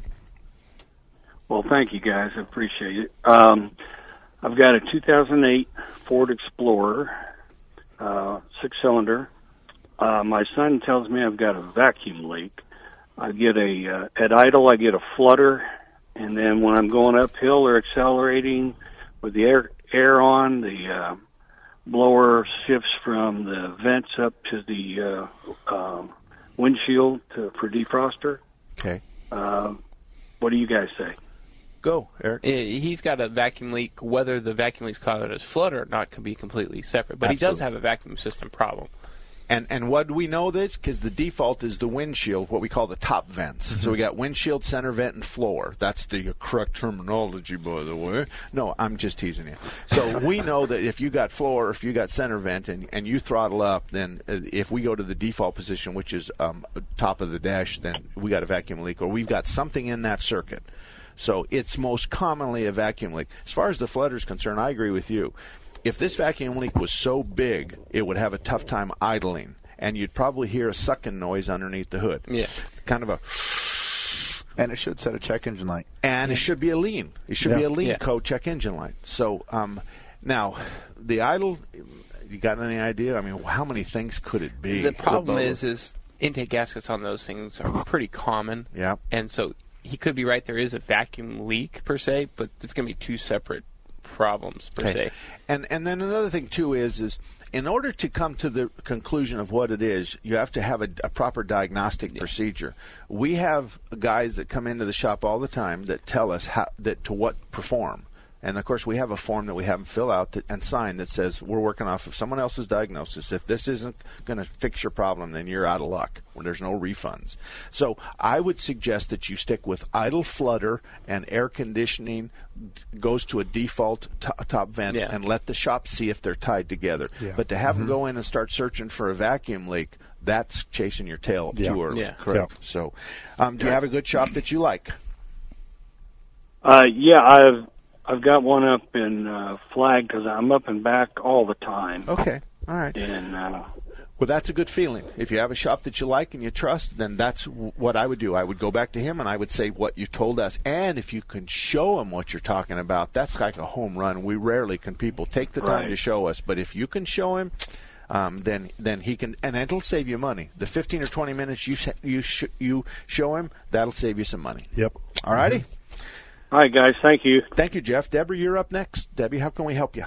Well, thank you guys. I appreciate it. Um, I've got a 2008 Ford Explorer, uh, six cylinder. Uh, my son tells me I've got a vacuum leak. I get a uh, at idle. I get a flutter, and then when I'm going uphill or accelerating with the air air on, the uh, blower shifts from the vents up to the uh, um, windshield to, for defroster. Okay. Uh, what do you guys say? Go, Eric. Eh, He's got a vacuum leak. Whether the vacuum leak's caused as flood or not can be completely separate. But he does have a vacuum system problem. And and what do we know this? Because the default is the windshield, what we call the top vents. Mm-hmm. So we got windshield, center vent, and floor. That's the correct terminology, by the way. No, I'm just teasing you. So *laughs* we know that if you got floor, if you got center vent, and, and you throttle up, then uh, if we go to the default position, which is um, top of the dash, then we got a vacuum leak, or we've got something in that circuit. So it's most commonly a vacuum leak. As far as the flutter is concerned, I agree with you. If this vacuum leak was so big, it would have a tough time idling, and you'd probably hear a sucking noise underneath the hood. Yeah. Kind of a. And it should set a check engine light. And it should be a lean. It should be a lean Yeah. code check engine light. So um, now, the idle. You got any idea? I mean, how many things could it be? The problem is, is intake gaskets on those things are pretty common. Yeah. And so he could be right. There is a vacuum leak per se, but it's going to be two separate problems per Okay. se. And and then another thing too is is in order to come to the conclusion of what it is, you have to have a, a proper diagnostic procedure. We have guys that come into the shop all the time that tell us how that to what perform. And of course, we have a form that we have them fill out that, and sign that says we're working off of someone else's diagnosis. If this isn't going to fix your problem, then you're out of luck. Well, there's no refunds. So I would suggest that you stick with idle flutter and air conditioning goes to a default to- top vent Yeah. and let the shop see if they're tied together. Yeah. But to have Mhm. them go in and start searching for a vacuum leak, that's chasing your tail Yeah. too early. Yeah. Correct. So, um, do you have a good shop that you like? Uh, yeah, I've I've got one up in uh, Flag because I'm up and back all the time. Okay. All right. And uh, Well, that's a good feeling. If you have a shop that you like and you trust, then that's w- what I would do. I would go back to him and I would say what you told us. And if you can show him what you're talking about, that's like a home run. We rarely can people take the time Right. to show us, but if you can show him, um, then then he can, and it'll save you money. The 15 or 20 minutes you sh- you sh- you show him, that'll save you some money. Yep. All righty. All right, guys, thank you. Thank you, Jeff. Deborah, you're up next. Debbie, how can we help you?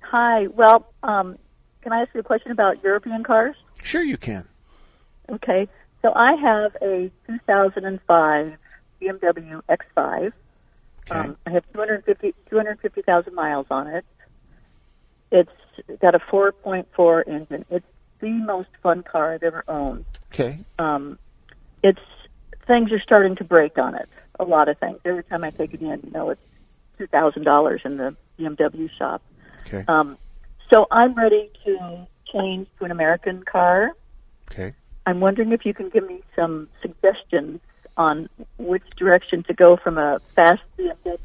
Hi. Well, um, can I ask you a question about European cars? Sure, you can. Okay. So I have a 2005 BMW X5. Um, I have 250 250,000 miles on it. It's got a 4.4 engine. It's the most fun car I've ever owned. Okay. Um, it's things are starting to break on it. A lot of things. Every time I take it in, you know, it's two thousand dollars in the BMW shop. Okay. Um, so I'm ready to change to an American car. Okay. I'm wondering if you can give me some suggestions on which direction to go from a fast BMW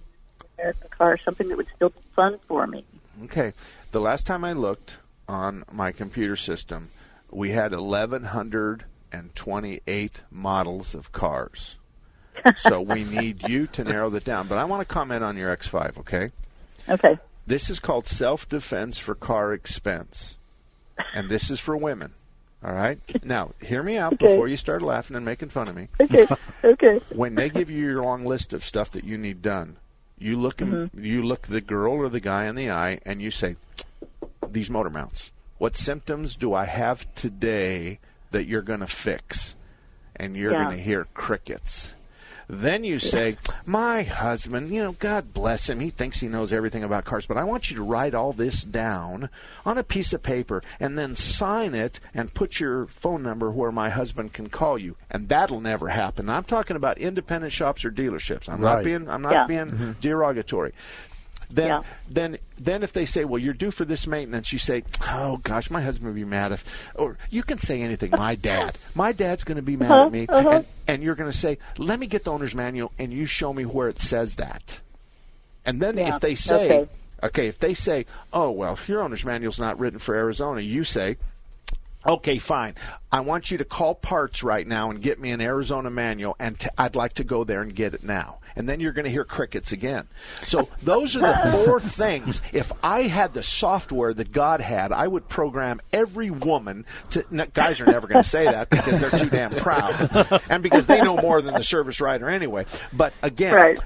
American car, something that would still be fun for me. Okay. The last time I looked on my computer system, we had 1,128 models of cars. So we need you to narrow that down. But I want to comment on your X5, okay? Okay. This is called self defense for car expense. And this is for women. All right? Now, hear me out Okay. before you start laughing and making fun of me. Okay. okay. when they give you your long list of stuff that you need done, you look Mhm. you look the girl or the guy in the eye and you say, "These motor mounts. What symptoms do I have today that you're going to fix?" And you're Yeah. going to hear crickets. Then you say, My husband, you know, God bless him. He thinks he knows everything about cars, but I want you to write all this down on a piece of paper and then sign it and put your phone number where my husband can call you. And that'll never happen. I'm talking about independent shops or dealerships. I'm not being I'm not Yeah. being Mm-hmm. derogatory. Then, Yeah. then, then, if they say, "Well, you're due for this maintenance," you say, "Oh gosh, my husband would be mad if," or you can say anything. My dad, my dad's going to be mad Uh-huh, at me, uh-huh. and, and you're going to say, "Let me get the owner's manual," and you show me where it says that. And then Yeah, if they say, okay. okay, if they say, "Oh well, your owner's manual's not written for Arizona," you say, Okay, fine. I want you to call parts right now and get me an Arizona manual, and t- I'd like to go there and get it now. And then you're going to hear crickets again. So those are the *laughs* four things. If I had the software that God had, I would program every woman to. No, guys are never going to say that because they're too damn proud, and because they know more than the service writer anyway. But again, Right.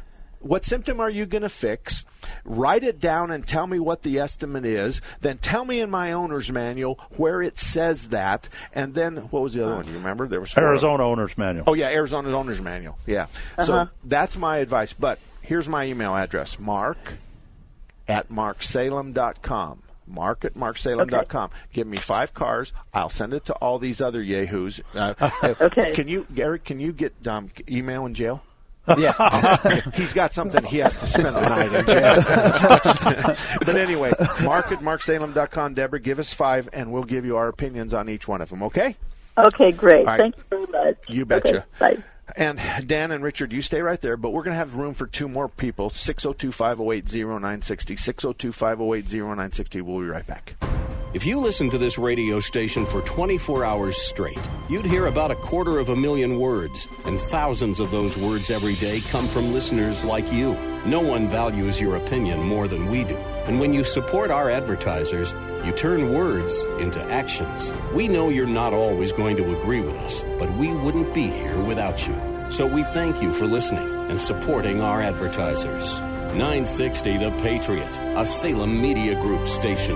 What symptom are you going to fix? Write it down and tell me what the estimate is. Then tell me in my owner's manual where it says that. And then what was the other one? Do you remember? There was four of them. Arizona Owner's Manual. Oh yeah, Arizona's owner's manual. Yeah. So Uh-huh. that's my advice. But here's my email address: mark at marksalem.com. Mark at marksalem.com. Give me five cars. I'll send it to all these other yahoos. Uh, *laughs* Okay. Can you, Eric? Can you get um, email in jail? Yeah, *laughs* he's got something he has to spend the night in jail. *laughs* but anyway, mark at marksalem.com. Deborah, give us five, and we'll give you our opinions on each one of them. Okay? Okay, great. All right. Thank you very much. You betcha. Okay, bye. And Dan and Richard, you stay right there, but we're going to have room for two more people. 602 508 0960. 602 508 0960. We'll be right back. If you listened to this radio station for 24 hours straight, you'd hear about a quarter of a million words, and thousands of those words every day come from listeners like you. No one values your opinion more than we do. And when you support our advertisers, you turn words into actions. We know you're not always going to agree with us, but we wouldn't be here without you. So we thank you for listening and supporting our advertisers. 960 The Patriot, a Salem Media Group station.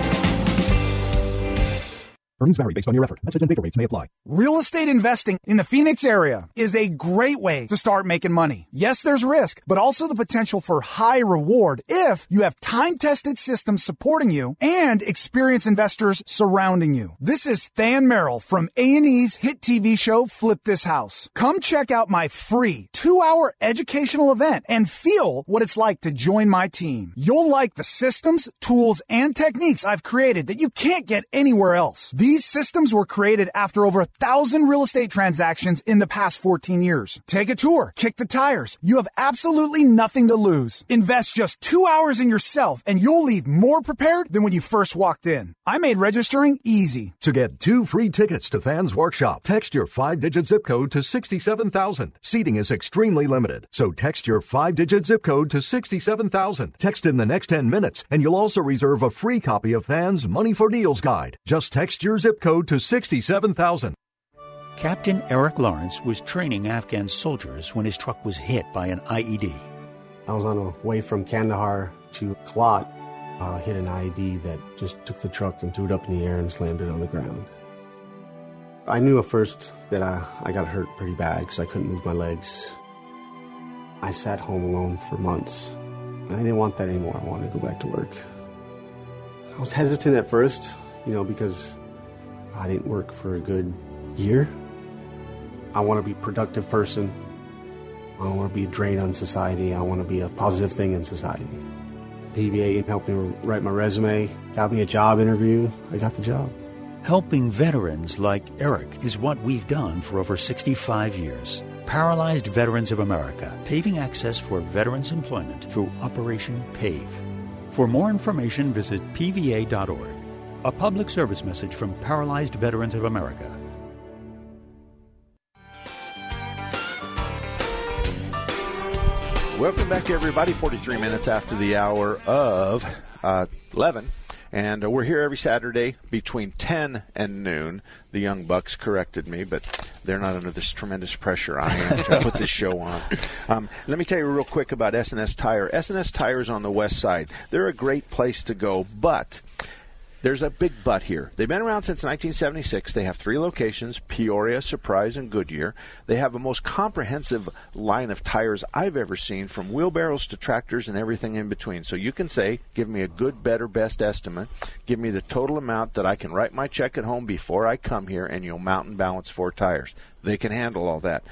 Earnings vary based on your effort. Message and data rates may apply. Real estate investing in the Phoenix area is a great way to start making money. Yes, there's risk, but also the potential for high reward if you have time-tested systems supporting you and experienced investors surrounding you. This is Than Merrill from A&E's hit TV show Flip This House. Come check out my free two-hour educational event and feel what it's like to join my team. You'll like the systems, tools, and techniques I've created that you can't get anywhere else. These systems were created after over a thousand real estate transactions in the past 14 years. Take a tour, kick the tires. You have absolutely nothing to lose. Invest just two hours in yourself and you'll leave more prepared than when you first walked in. I made registering easy. To get two free tickets to Than's Workshop, text your five digit zip code to 67,000. Seating is extremely limited, so text your five digit zip code to 67,000. Text in the next 10 minutes, and you'll also reserve a free copy of Than's Money for Deals Guide. Just text your zip code to 67,000. Captain Eric Lawrence was training Afghan soldiers when his truck was hit by an IED. I was on the way from Kandahar to Kalat, uh, hit an IED that just took the truck and threw it up in the air and slammed it on the ground. I knew at first that I, I got hurt pretty bad because I couldn't move my legs. I sat home alone for months. I didn't want that anymore. I wanted to go back to work. I was hesitant at first, you know, because I didn't work for a good year. I want to be a productive person. I don't want to be a drain on society. I want to be a positive thing in society. PVA helped me write my resume, got me a job interview. I got the job. Helping veterans like Eric is what we've done for over 65 years. Paralyzed Veterans of America, paving access for veterans' employment through Operation PAVE. For more information, visit pva.org. A public service message from Paralyzed Veterans of America. Welcome back, everybody. 43 minutes after the hour of uh, 11. And uh, we're here every Saturday between 10 and noon. The Young Bucks corrected me, but they're not under this tremendous pressure I am to put this show on. *laughs* Um, let me tell you real quick about S&S Tire. S&S Tire is on the west side. They're a great place to go, but there's a big but here. They've been around since 1976. They have three locations Peoria, Surprise, and Goodyear. They have a most comprehensive line of tires I've ever seen, from wheelbarrows to tractors and everything in between. So you can say, give me a good, better, best estimate. Give me the total amount that I can write my check at home before I come here, and you'll mount and balance four tires. They can handle all that.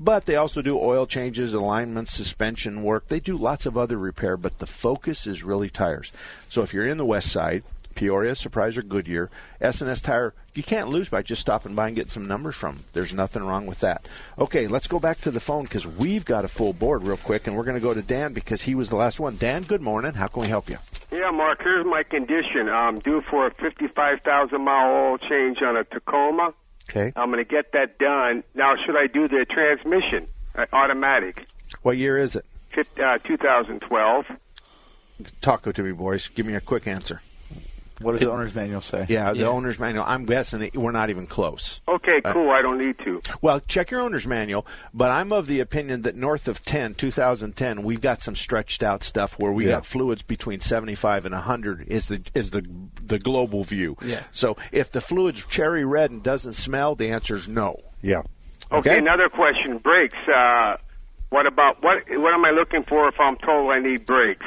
But they also do oil changes, alignments, suspension work. They do lots of other repair, but the focus is really tires. So if you're in the west side, Peoria, Surprise, or Goodyear. S&S Tire, you can't lose by just stopping by and getting some numbers from them. There's nothing wrong with that. Okay, let's go back to the phone because we've got a full board real quick, and we're going to go to Dan because he was the last one. Dan, good morning. How can we help you? Yeah, Mark, here's my condition. I'm due for a 55,000 mile oil change on a Tacoma. Okay. I'm going to get that done. Now, should I do the transmission, uh, automatic? What year is it? Fif- uh, 2012. Talk to me, boys. Give me a quick answer. What does the owner's manual say? Yeah, the Yeah. owner's manual. I'm guessing that we're not even close. Okay, Uh, cool. I don't need to. Well, check your owner's manual, but I'm of the opinion that north of 10, 2010, we've got some stretched out stuff where we Yeah. got fluids between 75 and 100 is the is the the global view. Yeah. So if the fluid's cherry red and doesn't smell, the answer is no. Yeah. Okay, another question. Brakes. Uh, what about what? What am I looking for if I'm told I need brakes?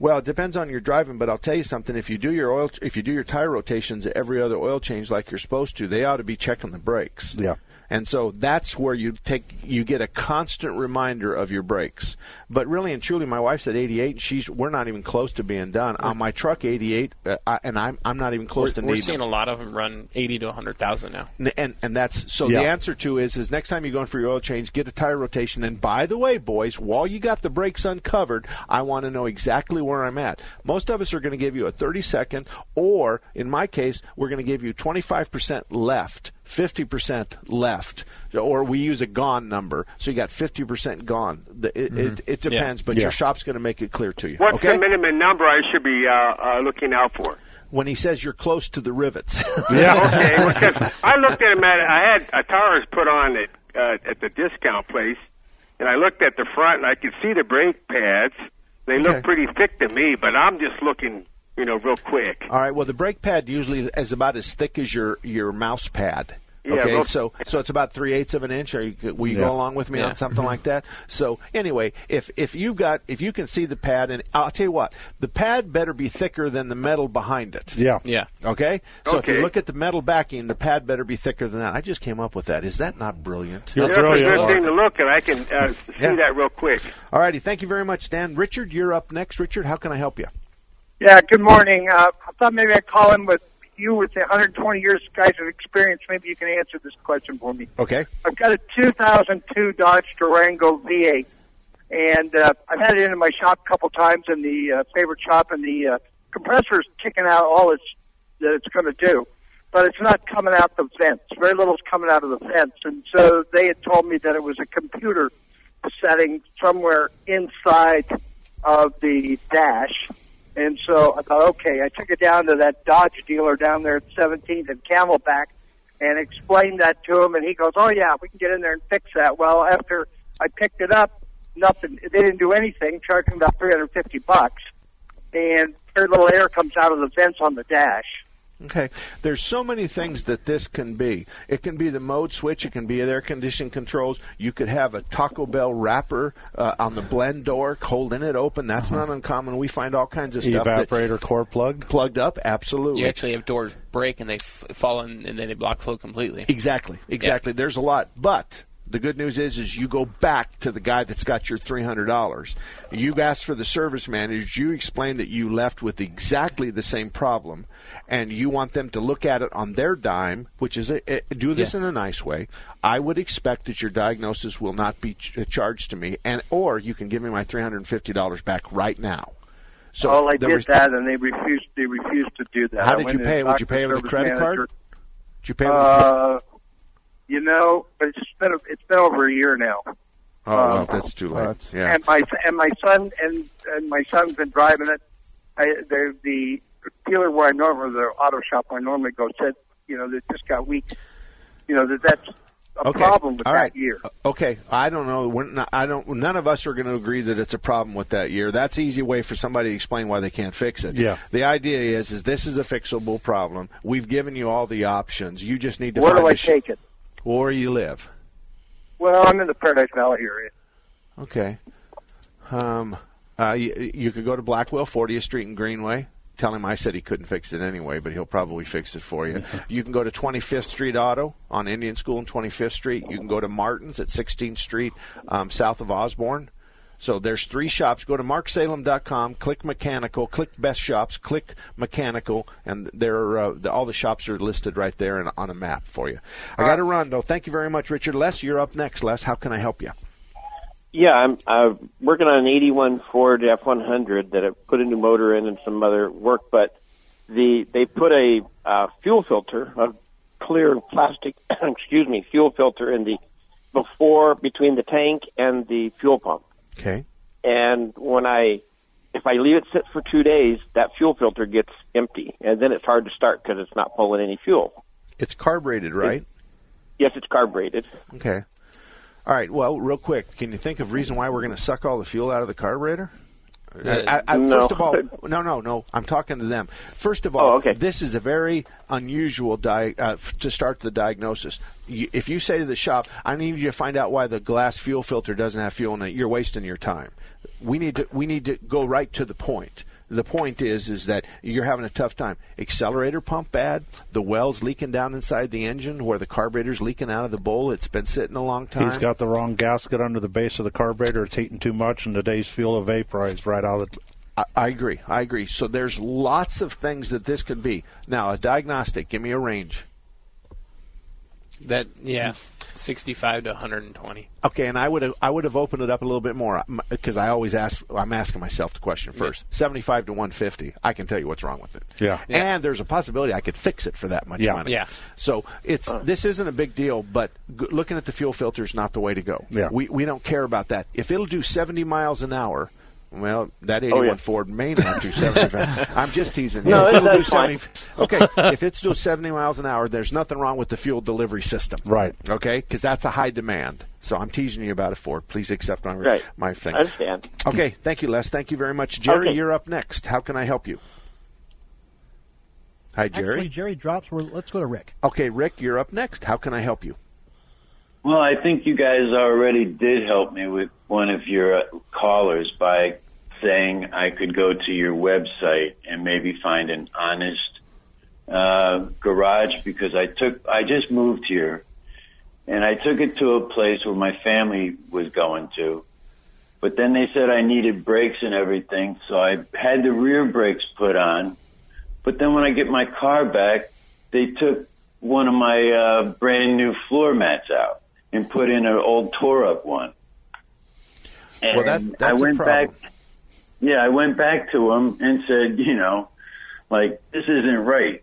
Well, it depends on your driving, but I'll tell you something. If you do your oil, if you do your tire rotations at every other oil change like you're supposed to, they ought to be checking the brakes. Yeah. And so that's where you take you get a constant reminder of your brakes. But really and truly, my wife's at 88, and she's we're not even close to being done on my truck 88, uh, I, and I'm I'm not even close We're, to we're needing seeing them. a lot of them run 80 to 100,000 now. N- And and that's so Yeah. the answer to is is next time you're going for your oil change, get a tire rotation. And by the way, boys, while you got the brakes uncovered, I want to know exactly where I'm at. Most of us are going to give you a 30 second, or in my case, we're going to give you 25% left. 50% left, or we use a gone number, so you got 50% gone. The- It, it, it Yeah. depends, but Yeah. your shop's going to make it clear to you. What's okay? the minimum number I should be uh, uh, looking out for? when he says you're close to the rivets. *laughs* Yeah. okay, because I looked at him at I had a tires put on at uh, at the discount place, and I looked at the front and I could see the brake pads. They Okay. look pretty thick to me, but I'm just looking, you know, real quick. All right. Well, the brake pad usually is about as thick as your your mouse pad. Yeah, Okay, real- so so it's about three eighths of an inch. Or you, will you Yeah. go along with me Yeah. on something like that? So anyway, if if you've got if you can see the pad, and I'll tell you what, the pad better be thicker than the metal behind it. Yeah. Yeah. Okay. So if you look at the metal backing, the pad better be thicker than that. I just came up with that. Is that not brilliant? That's a good thing to look at. I can uh, see Yeah. that real quick. All righty. Thank you very much, Dan. Richard, you're up next. Richard, how can I help you? Yeah, good morning. Uh, I thought maybe I'd call in with you with the 120 years guys of experience. Maybe you can answer this question for me. Okay. I've got a 2002 Dodge Durango V8, and uh, I've had it into my shop a couple times in the uh, favorite shop, and the uh, compressor's kicking out all it's that it's going to do, but it's not coming out the vents. Very little's coming out of the vents, and so they had told me that it was a computer setting somewhere inside of the dash. And so I thought, okay, I took it down to that Dodge dealer down there at 17th and Camelback and explained that to him. And he goes, oh, yeah, we can get in there and fix that. Well, after I picked it up, nothing, they didn't do anything, charged me about 350 bucks. And very little air comes out of the vents on the dash. Okay. There's so many things that this can be. It can be the mode switch. It can be air condition controls. You could have a Taco Bell wrapper uh, on the blend door, holding it open. That's not uncommon. We find all kinds of stuff that Evaporator core plugged. plugged up. Absolutely. You actually have doors break and they f- fall in and then they block flow completely. Exactly, exactly. There's a lot, but The good news is, is you go back to the guy that's got your three hundred dollars. You ask for the service manager. You explain that you left with exactly the same problem, and you want them to look at it on their dime, which is a, a- do this in a nice way. I would expect that your diagnosis will not be ch- charged to me, and or you can give me my three hundred and fifty dollars back right now. So well, I did res- that, and they refused. They refused to do that. How did you pay it? Would you pay the with a service credit card? Did you pay with a Uh, you know, it's been it's been over a year now. Oh well, um, that's too late. Yeah. And my and my son and and my son's been driving it. I, the the dealer where I normally the auto shop where I normally go said you know that just got weak. You know that that's a Okay. problem with All that right. year. Okay, I don't know. We're not, I don't. None of us are going to agree that it's a problem with that year. That's an easy way for somebody to explain why they can't fix it. Yeah. The idea is, is this is a fixable problem. We've given you all the options. You just need to Where find do I a sh- take it? Where you live. Well, I'm in the Paradise Valley area. Okay. Um, uh, you, you could go to Blackwell, 40th Street and Greenway. Tell him I said he couldn't fix it anyway, but he'll probably fix it for you. *laughs* you can go to 25th Street Auto on Indian School and 25th Street. You can go to Martin's at 16th Street, um, south of Osborn. So there's three shops. Go to marksalem.com, click mechanical, click best shops, click mechanical, and there uh, the, all the shops are listed right there and on a map for you. I got to run though. Thank you very much, Richard. Les, you're up next. Les, how can I help you? Yeah, I'm uh, working on an 81 Ford F100 that I put a new motor in and some other work, but the they put a uh, fuel filter, a clear plastic, *coughs* excuse me, fuel filter in the before between the tank and the fuel pump. Okay. And when I, if I leave it sit for two days, that fuel filter gets empty, and then it's hard to start because it's not pulling any fuel. It's carbureted, right? Yes, it's carbureted. Okay. All right. Well, real quick, can you think of reason why we're going to suck all the fuel out of the carburetor? Uh, I, I, no. First of all, *laughs* no, no, no. I'm talking to them. First of all, this is a very unusual di- uh, f- to start the diagnosis. You, if you say to the shop, "I need you to find out why the glass fuel filter doesn't have fuel in it," you're wasting your time. We need to we need to go right to the point. The point is is that you're having a tough time. Accelerator pump bad. The well's leaking down inside the engine where the carburetor's leaking out of the bowl. It's been sitting a long time. He's got the wrong gasket under the base of the carburetor. It's heating too much, and today's fuel will vaporize right out of the. I, I agree. I agree. So there's lots of things that this could be. Now, a diagnostic. Give me a range. That yeah, mm-hmm. 65 to 120. Okay, and I would have I would have opened it up a little bit more uh, because I always ask. I'm asking myself the question first. 75 to 150. I can tell you what's wrong with it. Yeah. And there's a possibility I could fix it for that much Yeah. money. Yeah. So it's this isn't a big deal, but g- looking at the fuel filter is not the way to go. Yeah. We we don't care about that. If it'll do 70 miles an hour. Well, that 81 Oh, yeah. Ford may not do 75. *laughs* I'm just teasing you. No, If it- it'll do that's fine. 70 Okay, if it's doing 70 miles an hour, there's nothing wrong with the fuel delivery system. Right. Okay, because that's a high demand. So I'm teasing you about a Ford. Please accept my Right. my thing. I understand. Okay, thank you, Les. Thank you very much, Jerry. Okay. You're up next. How can I help you? Hi, Jerry. Actually, Jerry drops. We're, let's go to Rick. Okay, Rick, you're up next. How can I help you? Well, I think you guys already did help me with one of your uh, callers by saying I could go to your website and maybe find an honest uh, garage because I took I just moved here and I took it to a place where my family was going to. But then they said I needed brakes and everything, so I had the rear brakes put on. But then when I get my car back, they took one of my uh, brand new floor mats out and put in an old tore up one. And Well, that- that's I went back. Yeah, I went back to him and said, you know, like this isn't right.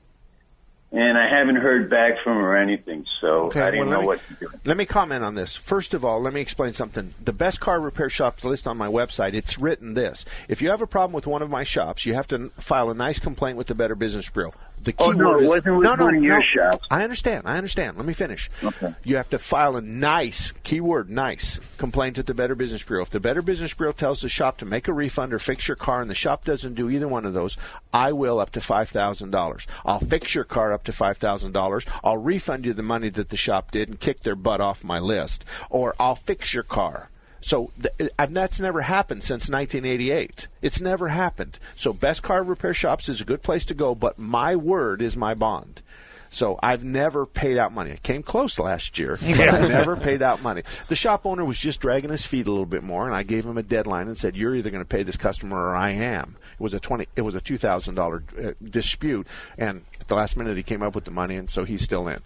And I haven't heard back from her or anything, so I didn't well, know me, what to do. Let me comment on this. First of all, let me explain something. The best car repair shops list on my website, it's written this. If you have a problem with one of my shops, you have to file a nice complaint with the Better Business Bureau. The key Oh, no, word is wasn't no, no, your no. I understand. I understand. Let me finish. Okay. You have to file a nice keyword nice complaint at the Better Business Bureau. If the Better Business Bureau tells the shop to make a refund or fix your car, and the shop doesn't do either one of those, I will up to five thousand dollars. I'll fix your car up to five thousand dollars. I'll refund you the money that the shop did and kick their butt off my list, or I'll fix your car. So th- and that's never happened since 1988. It's never happened. So Best Car Repair Shops is a good place to go, but my word is my bond. So I've never paid out money. I came close last year, but Yeah. I never paid out money. The shop owner was just dragging his feet a little bit more, and I gave him a deadline and said, "You're either going to pay this customer or I am." It was a twenty. It was a two thousand dollar uh, dispute, and at the last minute he came up with the money, and so he's still in.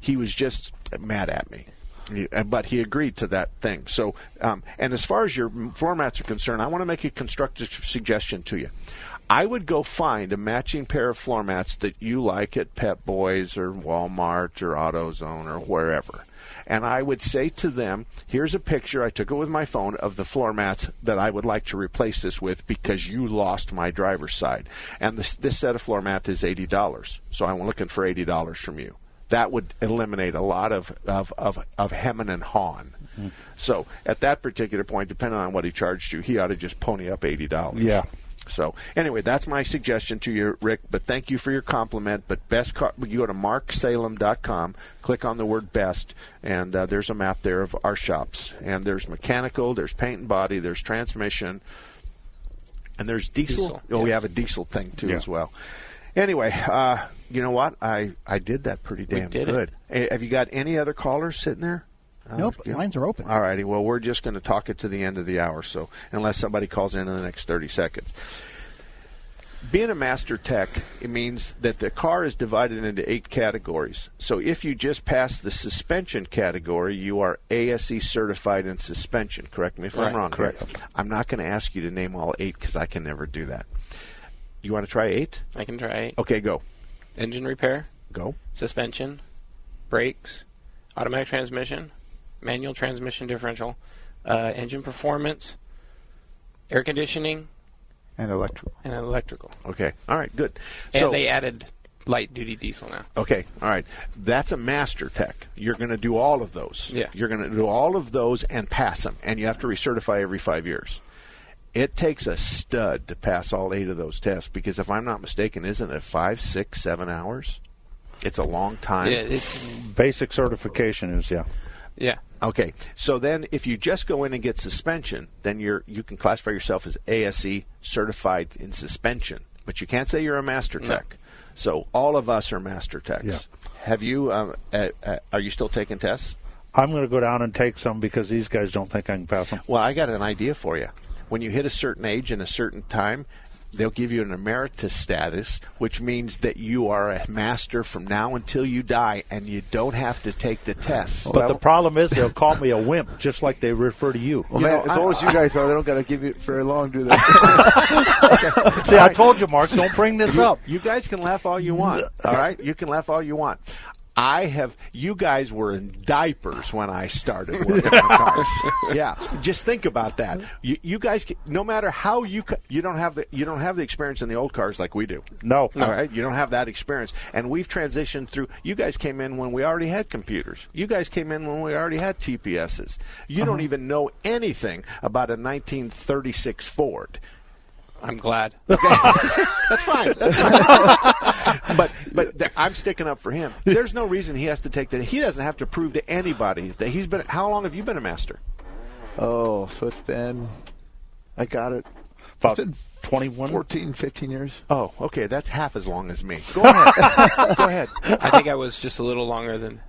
He was just mad at me. But he agreed to that thing. So, um, and as far as your floor mats are concerned, I want to make a constructive suggestion to you. I would go find a matching pair of floor mats that you like at Pep Boys or Walmart or AutoZone or wherever. And I would say to them, here's a picture, I took it with my phone, of the floor mats that I would like to replace this with because you lost my driver's side. And this, this set of floor mat is $80. So I'm looking for $80 from you. That would eliminate a lot of, of, of, of hemming and hawing. So at that particular point, depending on what he charged you, he ought to just pony up $80. Yeah. So anyway, that's my suggestion to you, Rick. But thank you for your compliment. But best, car- you go to marksalem.com, click on the word best, and uh, there's a map there of our shops. And there's mechanical, there's paint and body, there's transmission, and there's diesel. Diesel, Oh, we have a diesel thing too Yeah. as well. Anyway, uh, you know what? I I did that pretty damn good. Hey, have you got any other callers sitting there? Oh, nope, yeah. lines are open. All righty. Well, we're just going to talk it to the end of the hour, so unless somebody calls in in the next 30 seconds. Being a master tech, it means that the car is divided into eight categories. So if you just pass the suspension category, you are ASE certified in suspension. Correct me if I'm Right, wrong. here. correct. I'm not going to ask you to name all eight because I can never do that. You want to try eight? I can try Okay, go. Engine repair, Go. suspension, brakes, automatic transmission, manual transmission differential, uh, engine performance, air conditioning, And electrical. and electrical. Okay. All right, good. And so, they added light duty diesel now. Okay, all right. That's a master tech. You're going to do all of those. Yeah. You're going to do all of those and pass them, and you have to recertify every five years. It takes a stud to pass all eight of those tests because, if I'm not mistaken, isn't it five, six, seven hours? It's a long time. Yeah, it's Basic certification is yeah. yeah. Okay, so then if you just go in and get suspension, then you're you can classify yourself as ASE certified in suspension, but you can't say you're a master No. tech. So all of us are master techs. Yeah. Have you? Um, uh, uh, are you still taking tests? I'm going to go down and take some because these guys don't think I can pass them. Well, I got an idea for you. When you hit a certain age and a certain time, they'll give you an emeritus status, which means that you are a master from now until you die, and you don't have to take the tests. But the problem is they'll call me a wimp, just like they refer to you. Well, You man, know, as I- old as you guys are, they don't got to give you it very long, do they? *laughs* See, I told you, Mark, don't bring this you, up. You guys can laugh all you want. All right, you can laugh all you want. I have. You guys were in diapers when I started working on cars. *laughs* Yeah, just think about that. You, you guys, no matter how you you don't have the you don't have the experience in the old cars like we do. No. All right, you don't have that experience, and we've transitioned through. You guys came in when we already had computers. You guys came in when we already had TPSs. You uh-huh. don't even know anything about a 1936 Ford. I'm glad. *laughs* That's fine. That's fine. *laughs* but but th- I'm sticking up for him. There's no reason he has to take that. He doesn't have to prove to anybody that he's been. How long have you been a master? oh, so it's been. I got it. About it's been 21? 14, 15 years. Oh, okay. That's half as long as me. Go ahead. *laughs* Go ahead. I think I was just a little longer than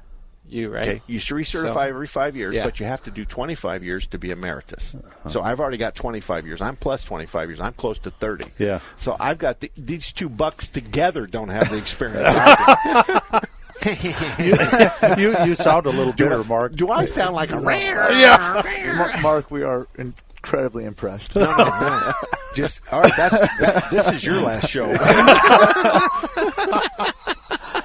you, right? Okay, you should recertify So- every five years, Yeah. but you have to do 25 years to be emeritus. Uh-huh. So I've already got 25 years. I'm plus 25 years. I'm close to 30. Yeah. So I've got the, these two bucks together don't have the experience. *laughs* *laughs* I do. you you sound a little Do I- bitter, Mark. Do I sound like a rare? Yeah. Ma- Mark, we are incredibly impressed. No, no, no. Just all right. That's that, this is your last show. *laughs*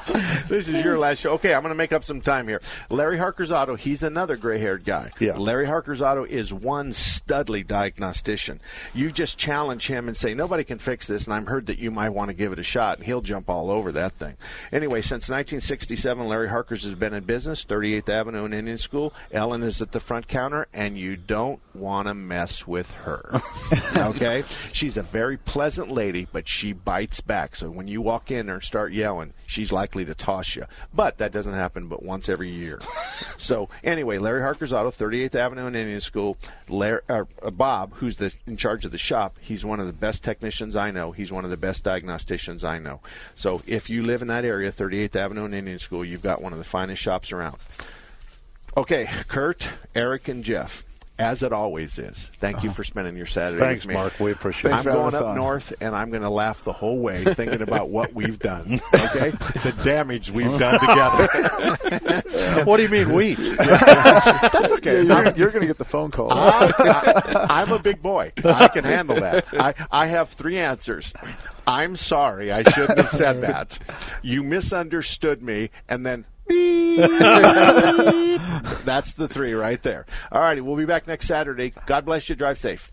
*laughs* this is your last show. Okay, I'm going to make up some time here. Larry Harker's Auto. He's another gray-haired guy. Yeah. Larry Harker's Auto is one studly diagnostician. You just challenge him and say nobody can fix this, and I'm heard that you might want to give it a shot, and he'll jump all over that thing. Anyway, since 1967, Larry Harker's has been in business, 38th Avenue and Indian School. Ellen is at the front counter, and you don't want to mess with her. *laughs* okay? She's a very pleasant lady, but she bites back. So when you walk in there and start yelling, she's likely to toss you. But that doesn't happen but once every year. *laughs* so anyway, Larry Harker's Auto, 38th Avenue and Indian School. Larry, uh, uh, Bob, who's the, in charge of the shop, he's one of the best technicians I know. He's one of the best diagnosticians I know. So if you live in that area, 38th Avenue and Indian School, you've got one of the finest shops around. Okay, Kurt, Eric, and Jeff as it always is. Thank you uh-huh. for spending your Saturday Thanks, with me. Mark. We appreciate it. I'm going up on. north, and I'm going to laugh the whole way *laughs* thinking about what we've done. *laughs* Okay, the damage we've done together. *laughs* what do you mean we? That's okay. Yeah, you're, you're going to get the phone call. I, am a big boy. I can handle that. I, I have three answers. I'm sorry. I shouldn't have said that. You misunderstood me, and then. *laughs* That's the three right there. All righty, we'll be back next Saturday. God bless you. Drive safe.